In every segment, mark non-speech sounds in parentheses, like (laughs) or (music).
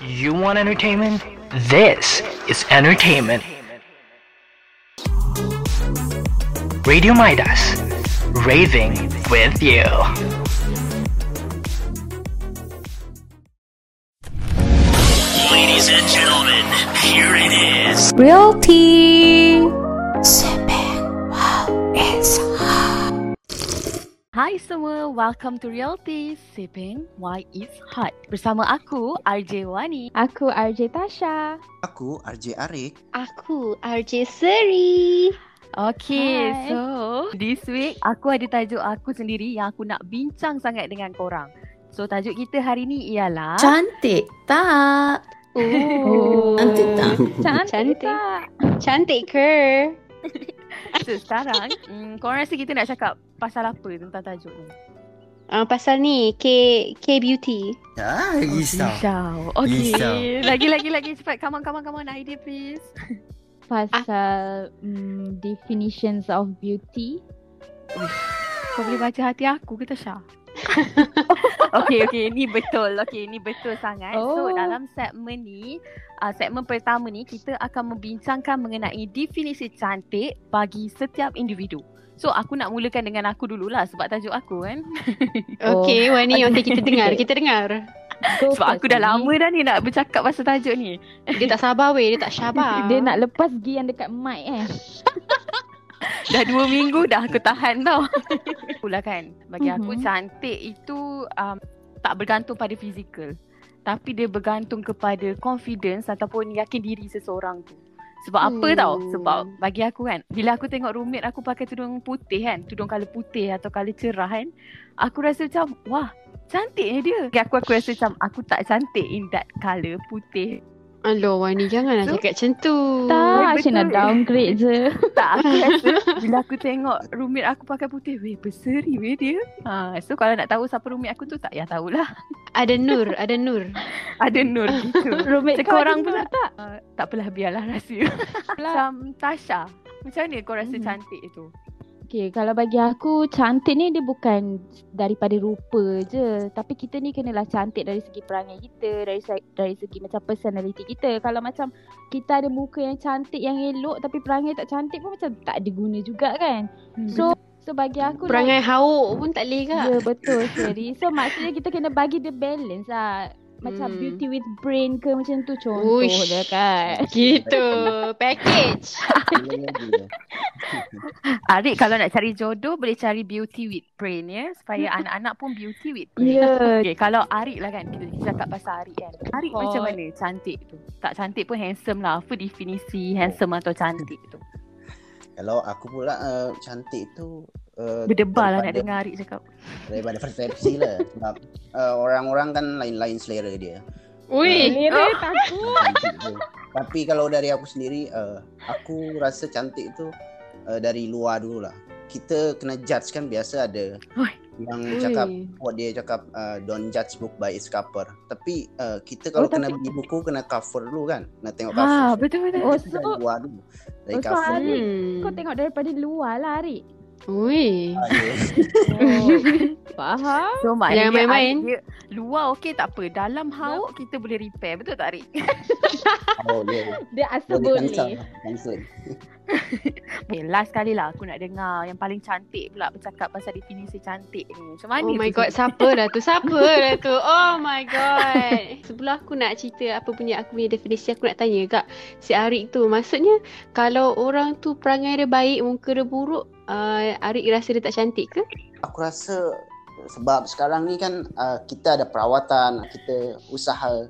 You want entertainment? This is entertainment. Radio Midas, raving with you. Ladies and gentlemen, here it is. Realty. Hai semua, welcome to Realty Sipping Why It's Hot Bersama aku, RJ Wani Aku RJ Tasha. Aku RJ Arik. Aku RJ Seri. Okay, Hai. so This week, aku ada tajuk aku sendiri Yang aku nak bincang sangat dengan korang So, tajuk kita hari ni ialah Cantik tak? Oh. Cantik tak? Cantik, Cantik. tak? Cantik ke? So, sekarang hmm, Korang rasa kita nak cakap pasal apa tentang tajuk ni? Uh, pasal ni K K beauty. Ah, risau. Risau Okay, Risau. lagi-lagi lagi cepat Come on, come on, come on Idea please Pasal mm, definitions of beauty. Kau boleh baca hati aku ke Tasha? (laughs) okay, okay. Ni betul. Okay, ni betul sangat. So, Oh. dalam segmen ni, uh, segmen pertama ni, kita akan membincangkan mengenai definisi cantik bagi setiap individu. So, aku nak mulakan dengan aku dululah sebab tajuk aku kan. Okay, Wani. Okay, kita dengar. Kita dengar. Go Sebab aku dah lama dah ni nak bercakap pasal tajuk ni. Dia tak sabar weh. Dia tak sabar. Dia nak lepas gi yang dekat mic eh. (laughs) (laughs) Dah dua minggu dah aku tahan tau. (laughs) Pula kan, bagi aku Mhm. cantik itu um, tak bergantung pada fizikal. Tapi dia bergantung kepada confidence ataupun yakin diri seseorang tu. Sebab apa Hmm. tau? Sebab bagi aku kan, bila aku tengok roommate aku pakai tudung putih kan, tudung colour putih atau colour cerah kan, aku rasa macam, wah, cantiknya dia. Aku, aku rasa macam, aku tak cantik in that colour putih. Alah, Wani. Janganlah So- cakap macam tu. Tak, betul. Syed nak downgrade je. (laughs) Tak, aku rasa bila aku tengok roommate aku pakai putih, weh berseri weh dia. Ha, so kalau nak tahu siapa roommate aku tu tak payah tahulah. Ada Nur. Ada Nur. (laughs) Ada Nur gitu. (laughs) Roommate Cakap kau orang ada pula. Nur tak? Uh, tak apalah biarlah rahsia. Macam Tasha. Macam mana kau rasa Hmm. cantik itu? Okay, kalau bagi aku cantik ni dia bukan daripada rupa je. Tapi kita ni kenalah cantik dari segi perangai kita, dari dari segi macam personality kita. Kalau macam kita ada muka yang cantik, yang elok tapi perangai tak cantik pun macam tak ada guna juga kan. So, so bagi aku Perangai hauk pun tak boleh kak. Ya betul Sherry So maksudnya kita kena bagi dia balance lah Macam Hmm. beauty with brain ke macam tu Contoh Uish. kan (laughs) Gitu. Package. (laughs) Arik kalau nak cari jodoh boleh cari beauty with brain ya. Supaya (laughs) anak-anak pun beauty with brain. Ya Okay, kalau Arik lah kan, kita cakap pasal Arik kan. Arik Hot. macam mana cantik tu? Tak cantik pun handsome lah. Apa definisi handsome atau cantik tu? Kalau aku pula uh, cantik tu uh, Berdebar lah nak dengar Arik cakap. Daripada persepsi lah. (laughs) Sebab uh, orang-orang kan lain-lain selera dia. Ui. Selera takut Cantik tu. Tapi kalau dari aku sendiri, uh, aku rasa cantik tu uh, dari luar dulu lah. Kita kena judge kan biasa ada Oi. yang cakap Ui. buat dia cakap uh, don't judge book by its cover. Tapi uh, kita kalau Oh, kena tapi- beli buku kena cover dulu kan. Nak tengok cover. Ha, So, betul betul. Oh so luar dulu. Dari Oh, so. Arik Hmm. Kau tengok daripada luar lah Arik Ui. Ah, ya. (laughs) Faham So Jangan main-main. Dia luar okey tak apa. Dalam hauk kita boleh repair. Betul tak Arik? (laughs) Oh, ya. Dia asal Boleh boleh cancel. Cancel. (laughs) Okay, last kali lah aku nak dengar yang paling cantik pula bercakap pasal definisi cantik ni. Macam mana Oh my god, siapa dah tu? Siapa (laughs) dah tu? Oh my god. Sebelum aku nak cerita apa punya aku punya definisi aku nak tanya kak si Arik tu. Maksudnya kalau orang tu perangai dia baik, muka dia buruk, uh, Arik rasa dia tak cantik ke? Aku rasa sebab sekarang ni kan uh, kita ada perawatan, kita usaha.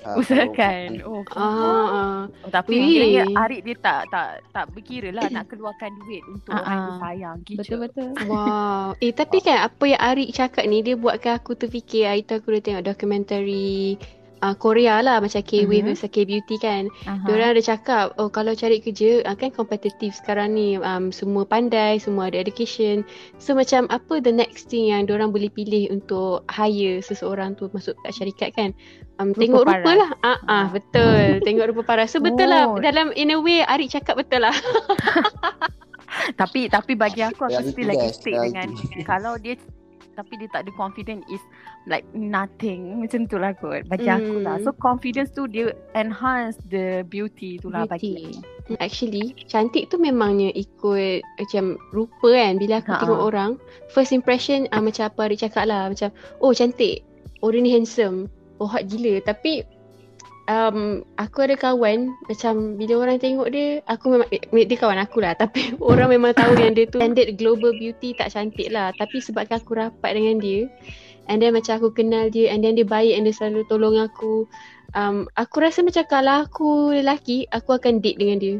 Uh, Usahakan. Oh, Ah, oh tapi kiranya Arik dia tak tak tak berkira lah nak keluarkan duit untuk Ah, orang yang dia sayang. Gitu. Betul-betul Wow. Eh tapi kan apa yang Arik cakap ni dia buatkan aku terfikir hari tu aku dah tengok dokumentari uh, Korea lah macam K-Wave Mhm. versus K-Beauty kan. Aha. Diorang ada cakap, oh kalau cari kerja, ah, kan kompetitif sekarang ni, um, semua pandai, semua ada education. So macam apa the next thing yang diorang boleh pilih untuk hire seseorang tu masuk kat syarikat kan? Um, Rupa tengok rupa paras. lah. Ah, ah, betul. tengok rupa paras. So betul lah. Oh. Dalam in a way, Arik cakap betul lah. (laughs) Tapi tapi bagi aku aku still lagi stick reality. dengan kalau dia tapi dia tak ada confidence is like nothing macam tu lah kot bagi aku lah Hmm. so confidence tu dia enhance the beauty tu lah bagi Beauty. aku. Actually, cantik tu memangnya ikut macam rupa kan. Bila aku Ha-ha. tengok orang, first impression uh, macam apa Adik cakap lah. Macam, oh cantik. Oh dia ni handsome. Oh hot gila. Tapi, um, aku ada kawan, macam bila orang tengok dia, aku memang, eh, dia kawan aku lah. Tapi (laughs) orang memang tahu yang dia tu standard global beauty tak cantik lah. Tapi sebabkan aku rapat dengan dia, and then macam aku kenal dia, and then dia baik and dia selalu tolong aku. Um, aku rasa macam kalau aku lelaki, aku akan date dengan dia.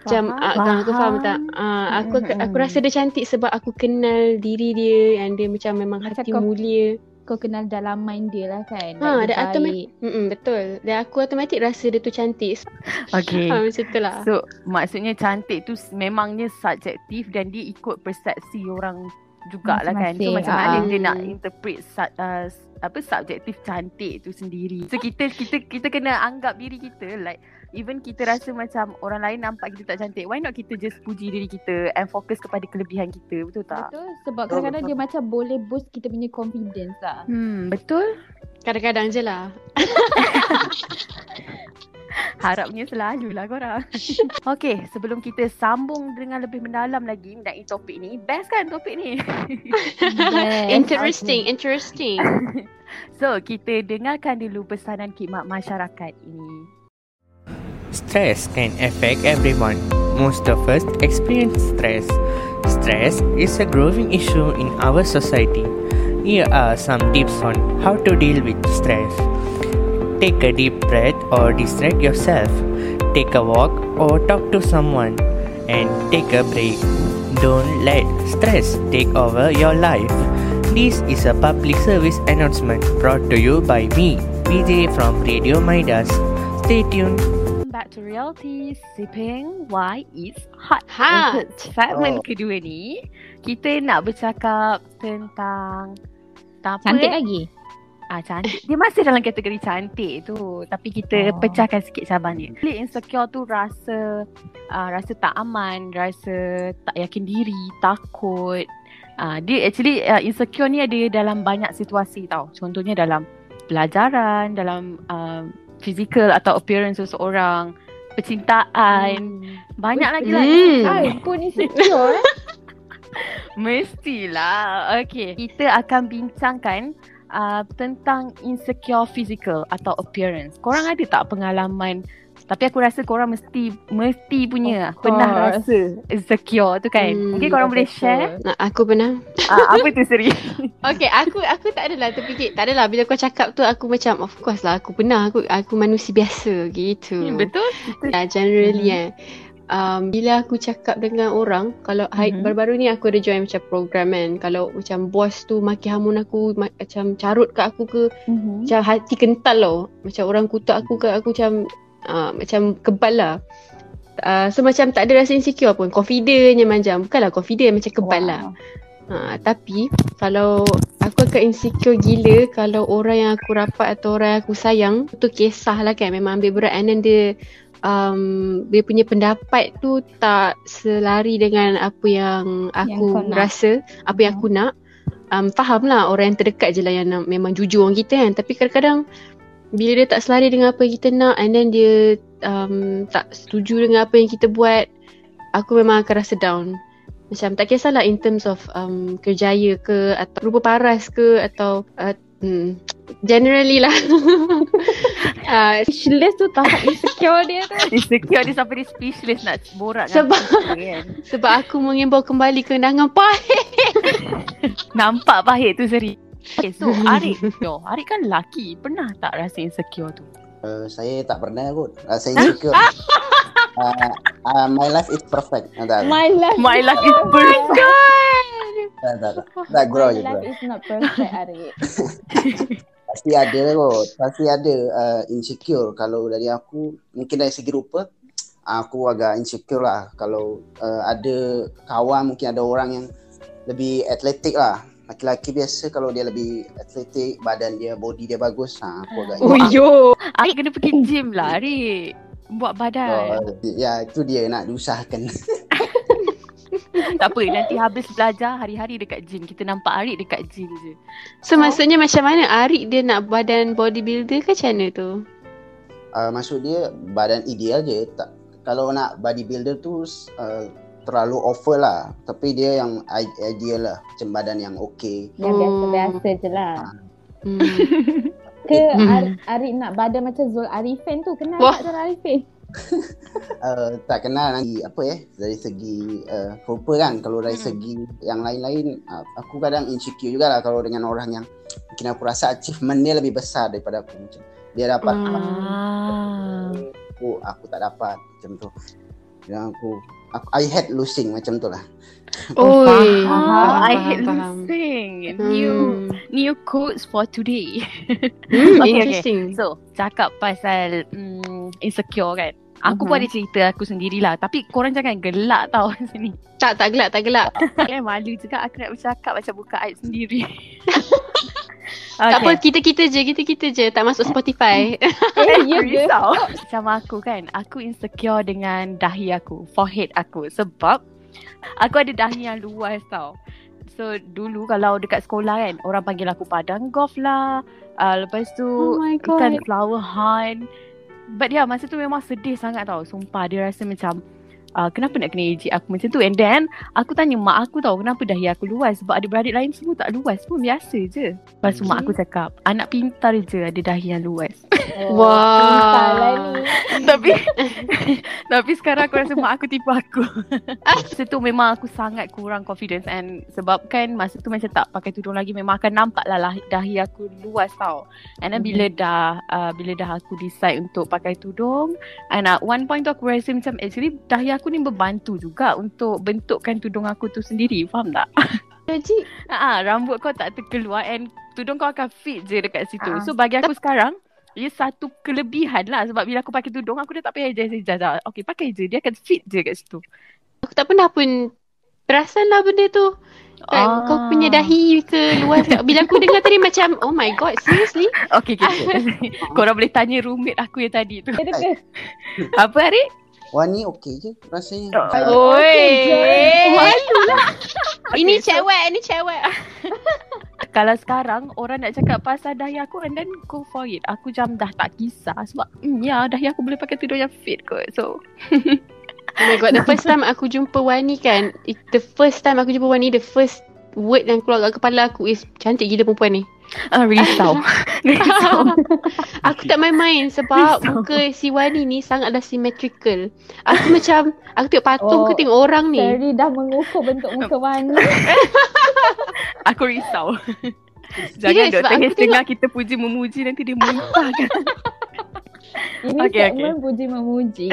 Macam Faham. uh, kau aku faham tak? Uh, aku Mm-mm. aku rasa dia cantik sebab aku kenal diri dia and dia macam memang Macam hati kau- mulia. Kau kenal dalaman dia lah kan. Ha, dia ada automatik. baik. Mm betul. Dan aku automatik rasa dia tu cantik. (laughs) okay Ha, macam tu lah. So maksudnya cantik tu memangnya subjektif dan dia ikut persepsi orang jugalah kan. So macam mana ah. dia nak interpret su- uh, apa subjektif cantik tu sendiri. So kita kita kita kena anggap diri kita like even kita rasa macam orang lain nampak kita tak cantik, why not kita just puji diri kita and fokus kepada kelebihan kita, betul tak? Betul. Sebab kadang-kadang dia macam boleh boost kita punya confidence lah. Hmm, betul. Kadang-kadang je lah. (laughs) (laughs) Harapnya selalulah korang. (laughs) okay, sebelum kita sambung dengan lebih mendalam lagi mengenai topik ni, best kan topik ni? Yes, interesting, interesting. (laughs) So, kita dengarkan dulu pesanan khidmat masyarakat ini. Stress can affect everyone. Most of us experience stress. Stress is a growing issue in our society. Here are some tips on how to deal with stress. Take a deep breath or distract yourself. Take a walk or talk to someone. And take a break. Don't let stress take over your life. This is a public service announcement brought to you by me, PJ from Radio Midas. Stay tuned. Back to reality. Sipping why it's hot. Hot. Untuk segmen Oh. kedua ni, kita nak bercakap tentang tak apa Cantik eh? lagi. Ah cantik. Dia masih dalam kategori cantik tu, tapi kita Oh. pecahkan sikit cabaran dia. Really insecure tu rasa uh, rasa tak aman, rasa tak yakin diri, takut. Ah dia actually uh, insecure ni ada dalam banyak situasi tau. Contohnya dalam pelajaran, dalam uh, physical atau appearance seseorang, percintaan, banyak lagi lah. Hmm. Ay, pun insecure eh. (laughs) Mestilah. Okay. Kita akan bincangkan uh, tentang insecure physical atau appearance. Korang ada tak pengalaman tapi aku rasa korang mesti mesti punya Of pernah course. rasa insecure tu kan. Hmm, Mungkin korang boleh share Nah, aku pernah. uh, apa tu Seri? (laughs) Okay, aku aku tak adalah terfikir. Tak adalah bila kau cakap tu aku macam of course lah aku pernah aku aku manusia biasa gitu. Hmm, Betul? Ya, generally eh. Um, bila aku cakap dengan orang, kalau hari, Mhm. baru-baru ni aku ada join macam program kan. Kalau macam bos tu maki hamun aku, ma- macam carut kat aku ke, Mhm. macam hati kental tau. Macam orang kutuk aku ke, aku macam uh, macam kebal lah. Uh, so macam tak ada rasa insecure pun. Confident je macam. Bukanlah confident, macam kebal lah. Ha, tapi kalau aku akan insecure gila kalau orang yang aku rapat atau orang yang aku sayang tu kisah lah kan memang ambil berat and then dia um, dia punya pendapat tu tak selari dengan apa yang aku nak. rasa apa yang aku nak. Um, faham lah orang yang terdekat je lah yang nak, memang jujur dengan kita kan. Tapi kadang-kadang bila dia tak selari dengan apa yang kita nak and then dia um, tak setuju dengan apa yang kita buat aku memang akan rasa down. Macam tak kisahlah in terms of um, kerjaya ke atau rupa paras ke atau uh, hmm, generally lah uh, (laughs) Speechless tu tahap insecure dia tu. (laughs) Insecure dia sampai dia speechless nak borak Sebab- dengan kan. (laughs) sebab aku mengimbau kembali kenangan pahit Nampak pahit tu Seri. Okay, so Arik, yo, Arik kan lelaki. Pernah tak rasa insecure tu? Uh, saya tak pernah kot. Rasa insecure. uh, uh, my life is perfect. Uh, My life. My life is perfect. Tak, tak, tak. Tak, grow je, grow. life is not perfect, Arik. (laughs) (laughs) Pasti ada kot. Pasti ada uh, insecure. Kalau dari aku, mungkin dari segi rupa, aku agak insecure lah. Kalau uh, ada kawan, mungkin ada orang yang lebih atletik lah. Laki-laki biasa kalau dia lebih atletik, badan dia, body dia bagus, ha, aku agak oh yo Arik kena pergi gym lah Arik. Buat badan. Oh, ya itu dia nak diusahakan. (laughs) (laughs) tak apa nanti habis belajar hari-hari dekat gym. Kita nampak Arik dekat gym je. So maksudnya macam mana Arik dia nak badan bodybuilder ke macam mana tu? Uh, maksud dia badan ideal je. Tak, kalau nak bodybuilder tu uh, terlalu over lah. Tapi dia yang ideal lah. Macam badan yang okey. Yang biasa-biasa je lah. Hmm. (laughs) Ke Hmm. Ar- Arik nak badan macam Zul Arifin tu. Kenal Wah. tak Zul Arifin? Uh, (laughs) tak kenal nanti apa eh? Dari segi uh, rupa kan? Kalau dari Mm-mm. segi yang lain-lain uh, aku kadang insecure jugalah kalau dengan orang yang mungkin aku rasa achievement dia lebih besar daripada aku. Macam dia dapat. Hmm. Aku aku tak dapat. Macam tu. Dan aku, aku I hate losing macam tu lah Oi. Ah, I faham, hate faham. losing. New Hmm. new quotes for today. (laughs) Hmm, Okay, okay. interesting. So, cakap pasal mm, insecure kan. Aku pun Mhm. ada cerita aku sendirilah. Tapi korang jangan gelak tau (laughs) sini. Tak, tak gelak, tak gelak. Kan malu juga aku nak bercakap macam buka aib sendiri. (laughs) Tak apa, kita-kita je, kita-kita je. Tak masuk Spotify. Eh, ya ke? Risau. Macam aku kan, aku insecure dengan dahi aku, forehead aku. Sebab aku ada dahi yang luas tau. So dulu kalau dekat sekolah kan, orang panggil aku padang golf lah. Uh, lepas tu Oh ikan flower hunt. But ya, masa tu memang sedih sangat tau. Sumpah dia rasa macam uh, kenapa nak kena ejek aku macam tu. And then aku tanya mak aku tau kenapa dahi aku luas. Sebab adik-beradik lain semua tak luas pun biasa je. Lepas tu mak aku cakap, anak pintar je ada dahi yang luas. Oh, Wah. ni. (laughs) tapi (laughs) tapi sekarang aku rasa mak aku tipu aku. masa tu memang aku sangat kurang confidence and sebab kan masa tu macam tak pakai tudung lagi memang akan nampak lah lah dahi aku luas tau. And then bila dah uh, bila dah aku decide untuk pakai tudung and at one point tu aku rasa macam actually dahi aku ni membantu juga untuk bentukkan tudung aku tu sendiri. Faham tak? Logik. (laughs) Ah, rambut kau tak terkeluar and tudung kau akan fit je dekat situ. Ah. So bagi aku sekarang ia satu kelebihan lah sebab bila aku pakai tudung aku dah tak payah jazz jazz. Okay pakai je dia akan fit je kat situ. Aku tak pernah pun perasan lah benda tu. Kan, Ah. Kau punya dahi ke tak? Bila aku dengar tadi macam, oh my god, seriously? Okay, okay. (laughs) Korang boleh tanya roommate aku yang tadi tu. Apa hari? Wah ni okey je rasanya Oh. Oi. Okay, (laughs) Ini so- cewek, ini cewek. (laughs) Kalau sekarang orang nak cakap pasal dahi aku and then go for it. Aku macam dah tak kisah sebab mm, ya dahi aku boleh pakai tudung yang fit kot. So Oh my god, the first time aku jumpa Wani kan, it- the first time aku jumpa Wani, the first word yang keluar kat kepala aku is cantik gila perempuan ni. Uh, risau. (laughs) risau. (laughs) aku tak main-main sebab Risau. muka si Wani ni sangatlah symmetrical. Aku (laughs) macam, aku tengok patung Oh, ke tengok orang ni. Terry dah mengukur bentuk muka mana. Aku risau. Jangan Serius, duk sebab aku tengah-tengah kita puji memuji nanti dia muntah kan. Ini Okay, segmen puji memuji.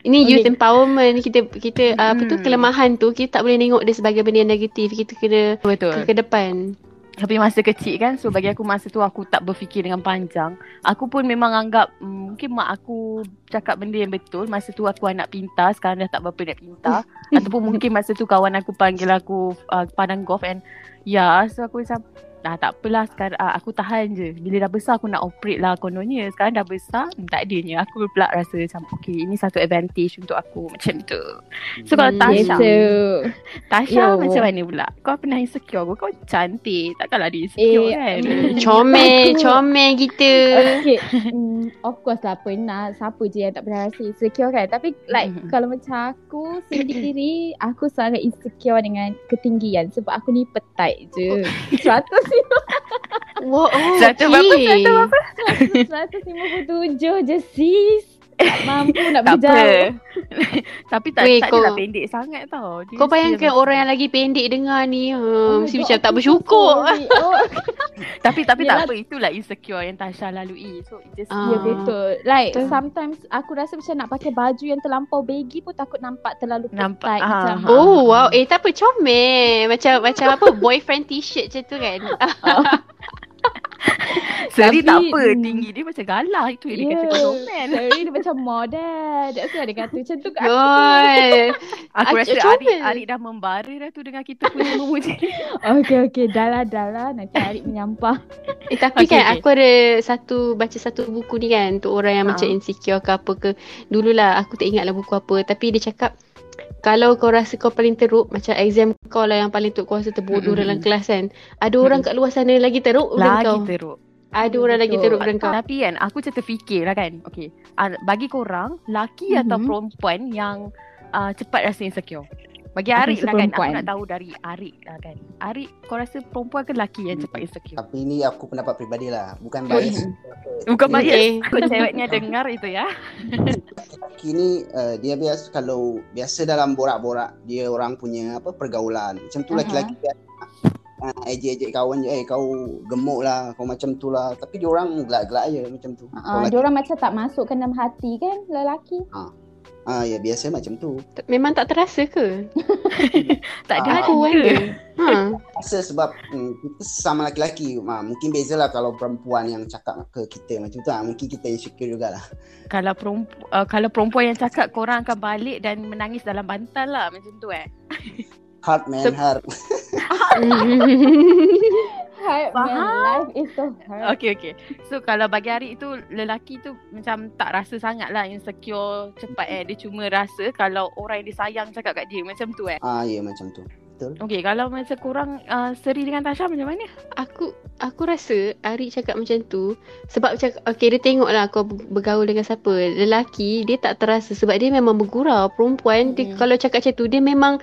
Ini Okay. youth empowerment. Kita kita uh, apa tu Hmm. kelemahan tu kita tak boleh tengok dia sebagai benda yang negatif. Kita kena Betul. ke, ke depan. Tapi masa kecil kan So bagi aku masa tu Aku tak berfikir dengan panjang. Aku pun memang anggap mm, Mungkin mak aku Cakap benda yang betul. Masa tu aku anak pintar Sekarang dah tak berapa nak pintar Ataupun mungkin masa tu Kawan aku panggil aku uh, Padang golf and Ya So aku macam Dah tak apalah sekarang uh, Aku tahan je Bila dah besar aku nak operate lah kononnya Sekarang dah besar Tak adanya Aku pula rasa macam Okay ini satu advantage untuk aku Macam tu So kalau Tasha Gitu. Tasha Yo. macam mana pula? Kau pernah insecure ke? Kau cantik. Takkanlah dia insecure Eh, kan? mm, (laughs) Comel, aku- comel kita. Okay. Mm, of course lah pernah. Siapa je yang tak pernah rasa insecure kan. Tapi like Mhm. kalau macam aku sendiri, aku sangat insecure dengan ketinggian. Sebab aku ni petai je. 100 Wow, oh, Satu berapa? okay. Satu berapa? (laughs) 157 je sis. Tak mampu nak Tak pergi apa. jauh. (laughs) Tapi tak, Weh, tak kau- adalah pendek sangat tau. Dia Kau bayangkan orang yang lagi pendek dengar ni, Oh hmm, my mesti macam tak bersyukur. (laughs) Oh, Tapi tapi tak Yelah. apa. Itulah insecure yang Tasha lalui. So it just Ah. Ya betul. Like Betul. sometimes aku rasa macam nak pakai baju yang terlampau baggy pun takut nampak terlalu Nampak, ah. macam. Oh wow, eh tak apa comel. Macam macam apa boyfriend t-shirt macam tu kan. (laughs) Seri tak apa. Tinggi dia macam galah. Itu yang dia Yeah. kata kau comel. Sorry dia macam model. That's why dia kata macam tu kat aku. (laughs) Aku rasa. Arik, Arik dah membara dah tu dengan kita punya memuji. Okay okay. Dah lah dah lah. Nanti Arik menyampah. (laughs) Eh tapi Okay, kan okay. aku ada satu baca satu buku ni kan untuk orang yang Ah. macam insecure ke apa ke. Dululah aku tak ingat lah buku apa tapi dia cakap kalau kau rasa kau paling teruk macam exam kau lah yang paling teruk kau rasa terbodoh Mm-mm. dalam kelas kan. Ada orang kat luar sana lagi teruk Lagi kau. teruk. Ada orang lagi teruk daripada kau. Tapi kan aku macam terfikir lah kan. Okay. Uh, bagi korang, laki mm-hmm. atau perempuan yang uh, cepat rasa insecure? Bagi Arik lah kan. Aku nak tahu dari Arik lah kan. Arik, kau rasa perempuan ke lelaki yang cepat insecure? Tapi ni aku pendapat peribadi lah. Bukan bias. Bukan bias. Okay. Aku ceweknya dengar itu ya. Lelaki ni uh, dia biasa kalau biasa dalam borak-borak dia orang punya apa pergaulan. Macam tu laki-laki biasa. Uh, ejek-ejek kawan je, eh kau gemuk lah, kau macam tu lah. Tapi dia orang gelak-gelak je macam tu. Uh, Kalau dia orang macam tak masuk ke dalam hati kan lelaki. Ah ya biasa macam tu. Memang tak terasa ke? (laughs) Tak ada Ah, Aku kan dia. Ha. Rasa sebab hmm, kita sama laki-laki. Ha, mungkin bezalah kalau perempuan yang cakap ke kita macam tu. Ha, mungkin kita insecure jugalah. Kalau perempuan, uh, kalau perempuan yang cakap korang akan balik dan menangis dalam bantal lah macam tu eh. Hard man, Sep- hard. (laughs) Hard man, Faham? life is so hard. Okay okay. So kalau bagi Arik tu lelaki tu macam tak rasa sangat lah insecure cepat eh. Dia cuma rasa kalau orang yang dia sayang cakap kat dia macam tu eh. Ah ya macam tu. Okay kalau macam korang uh, Seri dengan Tasha macam mana? Aku aku rasa Arik cakap macam tu sebab macam okay dia tengok lah kau bergaul dengan siapa. Lelaki dia tak terasa sebab dia memang bergurau. Perempuan dia Hmm. kalau cakap macam tu dia memang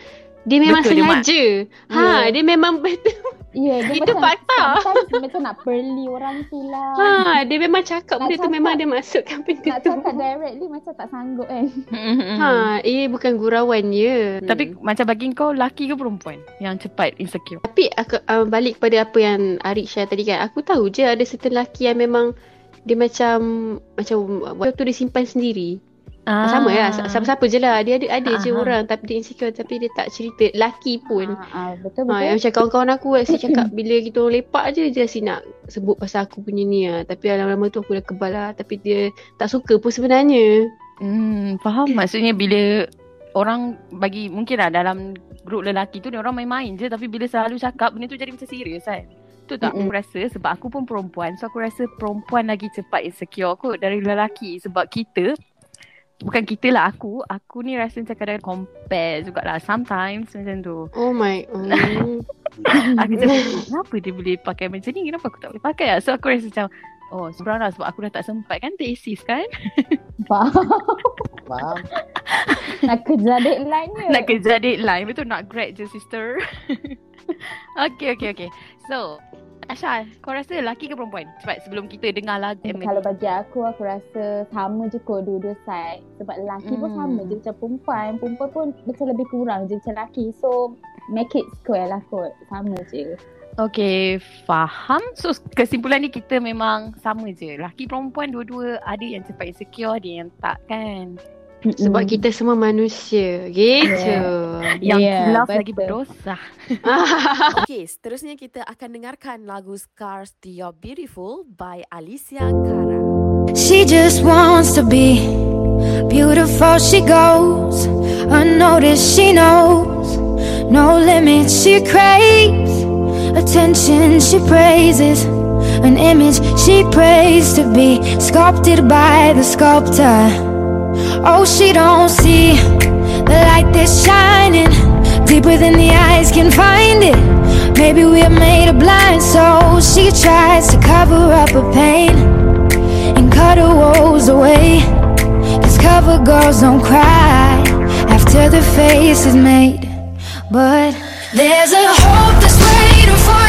dia memang Betul, dia sengaja. Ha, Ya. dia memang (laughs) betul. Ya, dia Itu macam fakta. sometimes macam nak perli orang tu lah. Ha, dia memang cakap Nak benda tu memang dia masukkan benda Nak tu. cakap directly macam tak sanggup kan. (laughs) Ha, eh bukan gurauan je. Tapi macam bagi kau laki ke perempuan yang cepat insecure? Tapi aku uh, balik kepada apa yang Arik share tadi kan. Aku tahu je ada certain lelaki yang memang dia macam macam waktu tu dia simpan sendiri. Ah. Sama lah. sa- Siapa-siapa je lah. Dia ada, ada je Aha. orang tapi dia insecure tapi dia tak cerita. Laki pun. Ah, ah, betul Ha, yang betul. macam kawan-kawan aku asyik cakap (laughs) bila kita orang lepak je dia asyik nak sebut pasal aku punya ni lah. Tapi lama-lama tu aku dah kebal lah. Tapi dia tak suka pun sebenarnya. Hmm, faham (laughs) maksudnya bila orang bagi mungkin lah dalam grup lelaki tu dia orang main-main je tapi bila selalu cakap benda tu jadi macam serius kan. Tu tak Mm-mm. aku rasa sebab aku pun perempuan so aku rasa perempuan lagi cepat insecure kot dari lelaki sebab kita bukan kita lah aku aku ni rasa macam kadang compare jugalah sometimes macam tu Oh my. Oh. (laughs) aku macam kenapa dia boleh pakai macam ni kenapa aku tak boleh pakai lah so aku rasa macam oh sebenarnya sebab aku dah tak sempat kan tesis kan (laughs) Faham. Faham? Nak kejar deadline je. Nak kejar deadline Betul nak grad je sister (laughs) Okay okay okay So Asha Kau rasa lelaki ke perempuan Cepat sebelum kita dengar lagu Emily Kalau bagi aku, aku rasa sama je kot dua-dua side. Sebab lelaki pun Hmm. sama je macam perempuan. Perempuan pun macam lebih kurang je macam lelaki. So, make it square lah kot. Sama je. Okay Faham So kesimpulan ni kita memang Sama je Lelaki perempuan dua-dua Ada yang cepat insecure Ada yang tak kan Sebab kita semua manusia. Gitu. Yang Yeah, yeah, lagi betul. berdosa (laughs) Okey, seterusnya kita akan dengarkan lagu Scars to Your Beautiful by Alicia Cara. She just wants to be beautiful. She goes unnoticed. She knows no limits. She craves attention. She praises an image she prays to be sculpted by the sculptor. Oh, she don't see the light that's shining deeper than the eyes can find it. Maybe we're made of blind souls. She tries to cover up her pain and cut her woes away. Cause cover girls don't cry after the face is made. But there's a hope that's waiting for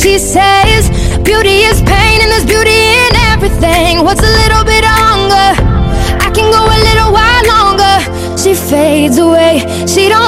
She says beauty is pain, and there's beauty in everything. What's a little bit longer? I can go a little while longer. She fades away. She don't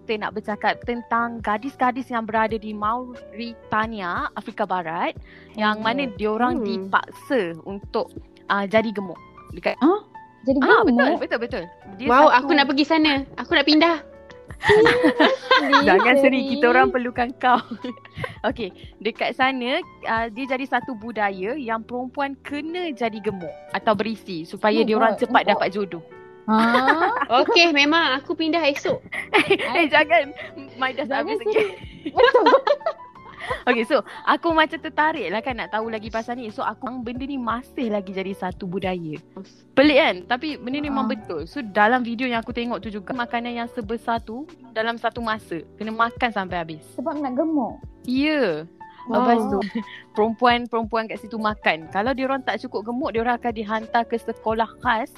kita nak bercakap tentang gadis-gadis yang berada di Mauritania, Afrika Barat yang mana diorang Hmm. dipaksa untuk uh, jadi gemuk. Dekat Jadi Ah gemuk? betul betul betul. Dia Wow, satu- aku nak pergi sana. Aku nak pindah. (laughs) Jangan Sherry. kita orang perlukan kau. (laughs) Okey, dekat sana uh, dia jadi satu budaya yang perempuan kena jadi gemuk atau berisi supaya Oh dia orang God, cepat untuk- dapat jodoh. Ha? Okey, memang aku pindah esok. (laughs) eh jangan. My dah Jangan habis lagi. (laughs) Betul. Okay so aku macam tertarik lah kan nak tahu lagi pasal ni So aku benda ni masih lagi jadi satu budaya Pelik kan tapi benda ni memang Ah. betul So dalam video yang aku tengok tu juga Makanan yang sebesar tu dalam satu masa Kena makan sampai habis Sebab nak gemuk. Ya Wow. Lepas tu (laughs) perempuan-perempuan kat situ makan Kalau dia orang tak cukup gemuk dia orang akan dihantar ke sekolah khas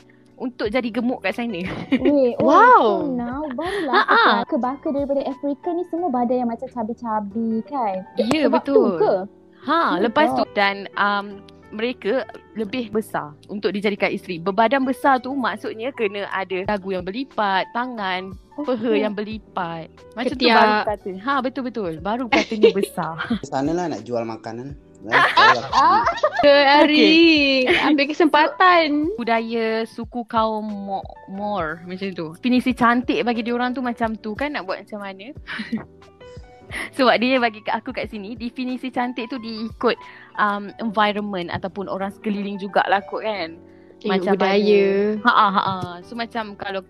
Untuk jadi gemuk kat sana Weh, oh, (laughs) Wow. so now barulah Ha, ha. tahu Kebaka daripada Afrika ni semua badan yang macam cabi-cabi kan. Ya Sebab betul tu ke? Ha, Oh lepas tu God. dan um, mereka lebih besar untuk dijadikan isteri. Berbadan besar tu maksudnya kena ada dagu yang berlipat, tangan, peha yang berlipat. Macam tu Ketiak. baru kata. Ha, betul-betul. Baru katanya (laughs) besar. Sana lah nak jual makanan. Ah, (laughs) Ke Ari. Ambil kesempatan. (laughs) Budaya suku kaum Mo- Mor macam tu. Definisi cantik bagi diorang tu macam tu kan nak buat macam mana? (laughs) Sebab dia bagi kat aku kat sini definisi cantik tu diikut um, environment ataupun orang sekeliling jugalah kot kan. Tengok budaya. Ha ah, ha ah. So macam kalau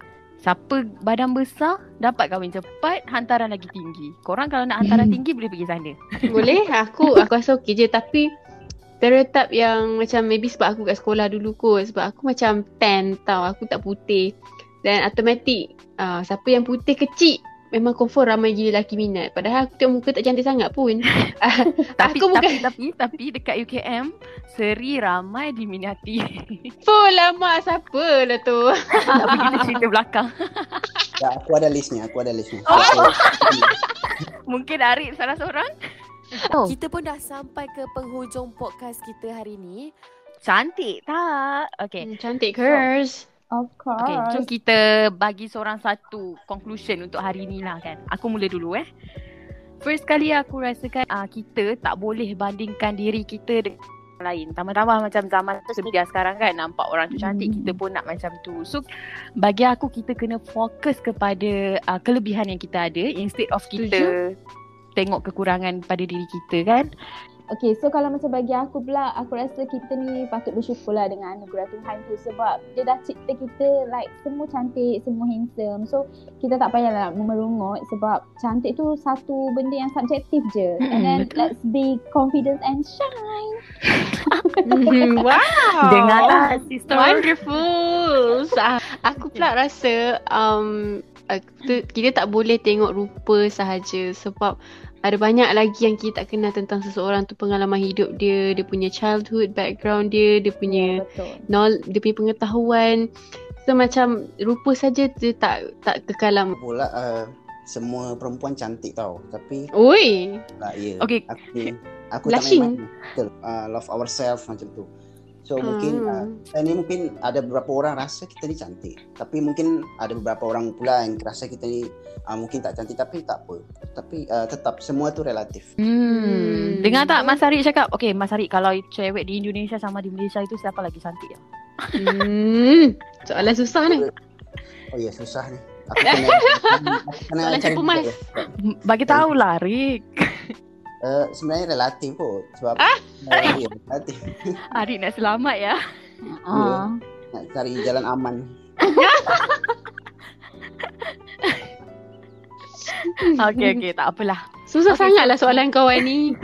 siapa badan besar dapat kahwin cepat, hantaran lagi tinggi. Korang kalau nak hantaran (laughs) tinggi boleh pergi sana. Boleh aku aku rasa okey je tapi stereotip yang macam maybe sebab aku kat sekolah dulu kot sebab aku macam tan tau aku tak putih dan automatik uh, siapa yang putih kecil memang confirm ramai gila lelaki minat padahal aku tengok muka tak cantik sangat pun (laughs) (laughs) Tapi aku bukan tapi, tapi tapi dekat UKM Seri ramai diminati. (laughs) full lama siapa lah tu tak begitu cerita belakang. Ya, aku ada listnya, aku ada listnya. Oh. Mungkin Arif salah seorang. Oh. Kita pun dah sampai ke penghujung podcast kita hari ni. Cantik tak? Okay. Hmm, cantik curse of course. Okay, jom kita bagi seorang satu conclusion untuk hari ni lah kan. Aku mula dulu eh. First kali aku rasakan uh, kita tak boleh bandingkan diri kita dengan orang lain. Tambah-tambah macam zaman social media sekarang kan nampak orang tu cantik, Hmm. kita pun nak macam tu. So bagi aku kita kena fokus kepada uh, kelebihan yang kita ada instead of kita tengok kekurangan pada diri kita kan. Okay, so kalau macam bagi aku pula, aku rasa kita ni patut bersyukur lah dengan anugerah Tuhan tu sebab dia dah cipta kita like semua cantik, semua handsome. So, kita tak payahlah memerungut sebab cantik tu satu benda yang subjektif je. And then, betul. let's be confident and shine. Mhm, (laughs) wow. Dengar tak sister? Wonderful. So, aku pula rasa um, uh, tu- kita tak boleh tengok rupa sahaja sebab ada banyak lagi yang kita tak kenal tentang seseorang tu pengalaman hidup dia, dia punya childhood background dia, dia punya Betul. nol, dia punya pengetahuan. So macam rupa saja dia tak tak kekal lama. Pula uh, semua perempuan cantik tau. Tapi Oi. lah ya. Okay. Aku aku Blushing. tak main Betul. Uh, love ourselves macam tu. So mungkin uh, Hmm. saya ni mungkin ada beberapa orang rasa kita ni cantik. Tapi mungkin ada beberapa orang pula yang rasa kita ni uh, mungkin tak cantik tapi tak apa. Tapi uh, tetap semua tu relatif. Hmm. Dengar tak Mas Harik cakap? Okay Mas Harik kalau cewek di Indonesia sama di Malaysia itu siapa lagi cantik? Hmm. Soalan susah ni. Oh ya susah ni. Aku kena, aku kena Soalan cari ya. Bagi tahu lah Rik. Uh, sebenarnya relatif kot sebab ah? uh, ya, relatif. Harik nak selamat ya. Ah. nak cari jalan aman. (laughs) Okay okay tak apalah. Susah Okay, sangatlah so- soalan kawan ni. (laughs)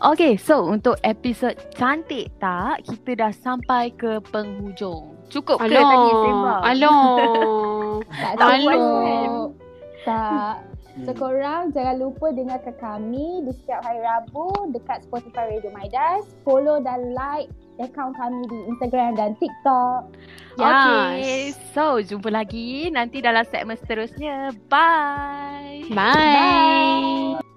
Okay, so untuk episod cantik tak, kita dah sampai ke penghujung. Cukup ke tadi sembang? Aloh. (laughs) Tak Aloh. cukup. Tak. Hmm. So korang jangan lupa dengarkan kami di setiap hari Rabu dekat Spotify Radio Midas. Follow dan like account kami di Instagram dan TikTok. Okay, so jumpa lagi nanti dalam segmen seterusnya. Bye. Bye. Bye.